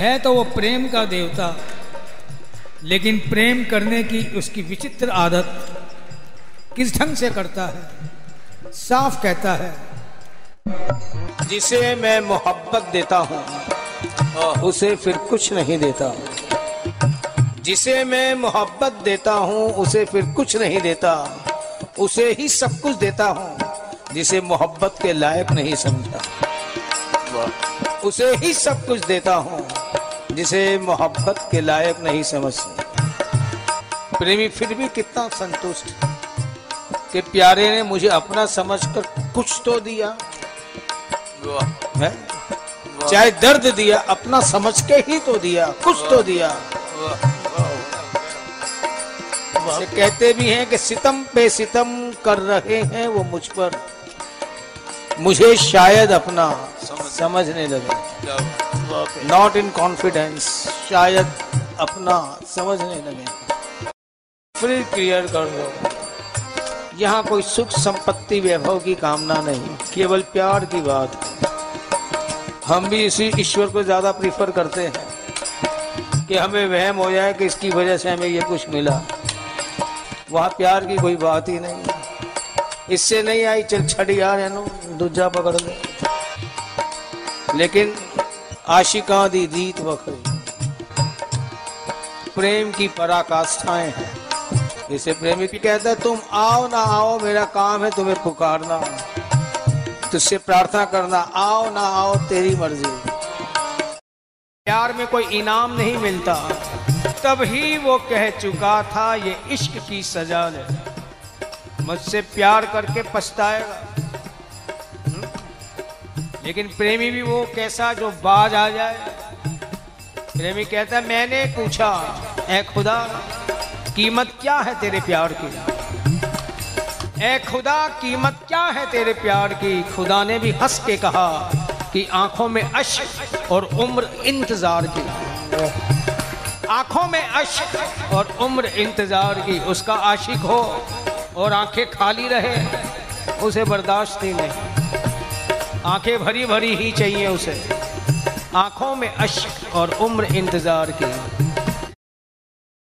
है तो वो प्रेम का देवता, लेकिन प्रेम करने की उसकी विचित्र आदत किस ढंग से करता है? साफ़ कहता है। जिसे मैं मोहब्बत देता हूँ, उसे फिर कुछ नहीं देता। जिसे मैं मोहब्बत देता हूँ, उसे फिर कुछ नहीं देता। उसे ही सब कुछ देता हूँ, जिसे मोहब्बत के लायक नहीं समझा उसे ही सब कुछ देता हूँ जिसे मोहब्बत के लायक नहीं समझता। प्रेमी फिर भी कितना संतुष्ट। कि प्यारे ने मुझे अपना समझकर कुछ तो दिया। है? चाहे दर्द दिया अपना समझ के ही तो दिया कुछ तो दिया। से कहते भी हैं कि सितम पे सितम कर रहे हैं वो मुझ पर। मुझे शायद अपना समझने लगे। नॉट इन कॉन्फिडेंस शायद अपना समझने लगे। फिर क्लियर कर दो। यहाँ कोई सुख संपत्ति वैभव की कामना नहीं केवल प्यार की बात। हम भी इसी ईश्वर को ज़्यादा प्रीफर करते हैं कि हमें वहम हो जाए कि इसकी वजह से हमें ये कुछ मिला। वहाँ प्यार की कोई बात ही नहीं। इससे नहीं आई चल छड़ी नो दूजा पकड़ ले। लेकिन आशिका दी रीत बखरी। प्रेम की पराकाष्ठाएँ हैं। इसे प्रेमी भी कहता है, तुम आओ ना आओ, मेरा काम है तुम्हें पुकारना। तुझसे प्रार्थना करना, आओ ना आओ, तेरी मर्ज़ी। प्यार में कोई इनाम नहीं मिलता। तब ही वो कह चुका था, ये इश्क की सजा ले। मुझसे प्यार करके पछताएगा? लेकिन प्रेमी भी वो कैसा जो बाज आ जाए। प्रेमी कहता है, मैंने पूछा ए खुदा, कीमत क्या है तेरे प्यार की? ए खुदा, कीमत क्या है तेरे प्यार की? खुदा ने भी हंस के कहा कि आँखों में अश और उम्र इंतज़ार की। आँखों में अश और उम्र इंतज़ार की, उसका आशिक हो और आँखें खाली रहे, उसे बर्दाश्त ही नहीं। आँखें भरी भरी ही चाहिए उसे। आँखों में अश्क और उम्र इंतज़ार की।